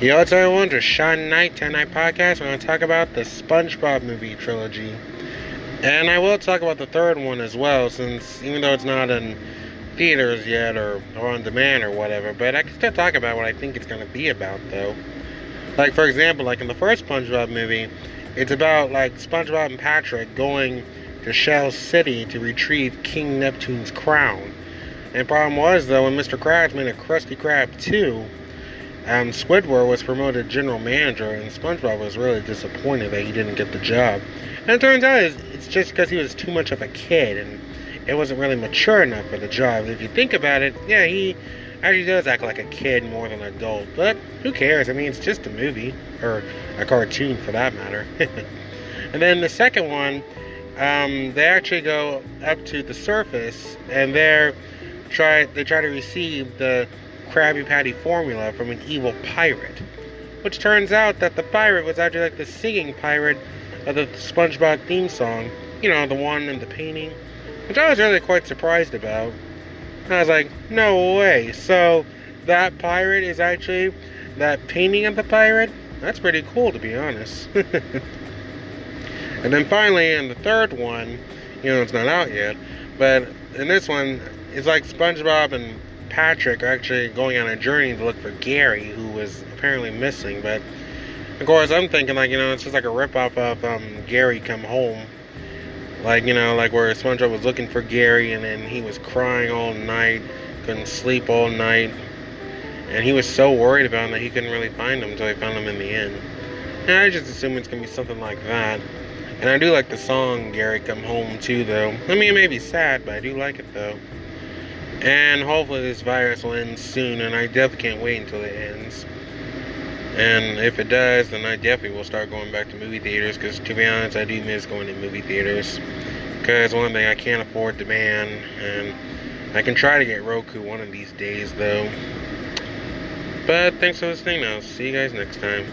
Yo, it's everyone to Sean Knight, 10 Night Podcast. We're going to talk about the SpongeBob movie trilogy. And I will talk about the third one as well, since even though it's not in theaters yet or, or on demand or whatever, but I can still talk about what I think it's going to be about, though. Like, for example, like in the first SpongeBob movie, it's about like SpongeBob and Patrick going to Shell City to retrieve King Neptune's crown. And problem was, though, when Mr. Krabs made a Krusty Krab 2, um, Squidward was promoted general manager, and SpongeBob was really disappointed that he didn't get the job. And it turns out it's, just because he was too much of a kid, and it wasn't really mature enough for the job. If you think about it, yeah, he actually does act like a kid more than an adult. But who cares? I mean, it's just a movie, or a cartoon for that matter. and then the second one, um, they actually go up to the surface, and they're try they try to receive the Krabby Patty formula from an evil pirate. Which turns out that the pirate was actually like the singing pirate of the SpongeBob theme song. You know, the one in the painting. Which I was really quite surprised about. I was like, no way. So that pirate is actually that painting of the pirate? That's pretty cool to be honest. and then finally in the third one, you know, it's not out yet, but in this one, it's like SpongeBob and Patrick are actually going on a journey to look for Gary, who was apparently missing. But of course, I'm thinking like you know, it's just like a ripoff of um, Gary Come Home, like you know, like where SpongeBob was looking for Gary, and then he was crying all night, couldn't sleep all night, and he was so worried about him that he couldn't really find him until he found him in the end. And I just assume it's gonna be something like that. And I do like the song Gary Come Home too, though. I mean, it may be sad, but I do like it though. And hopefully this virus will end soon, and I definitely can't wait until it ends. And if it does, then I definitely will start going back to movie theaters, because to be honest, I do miss going to movie theaters. Because one thing, I can't afford demand, and I can try to get Roku one of these days, though. But thanks for listening, I'll see you guys next time.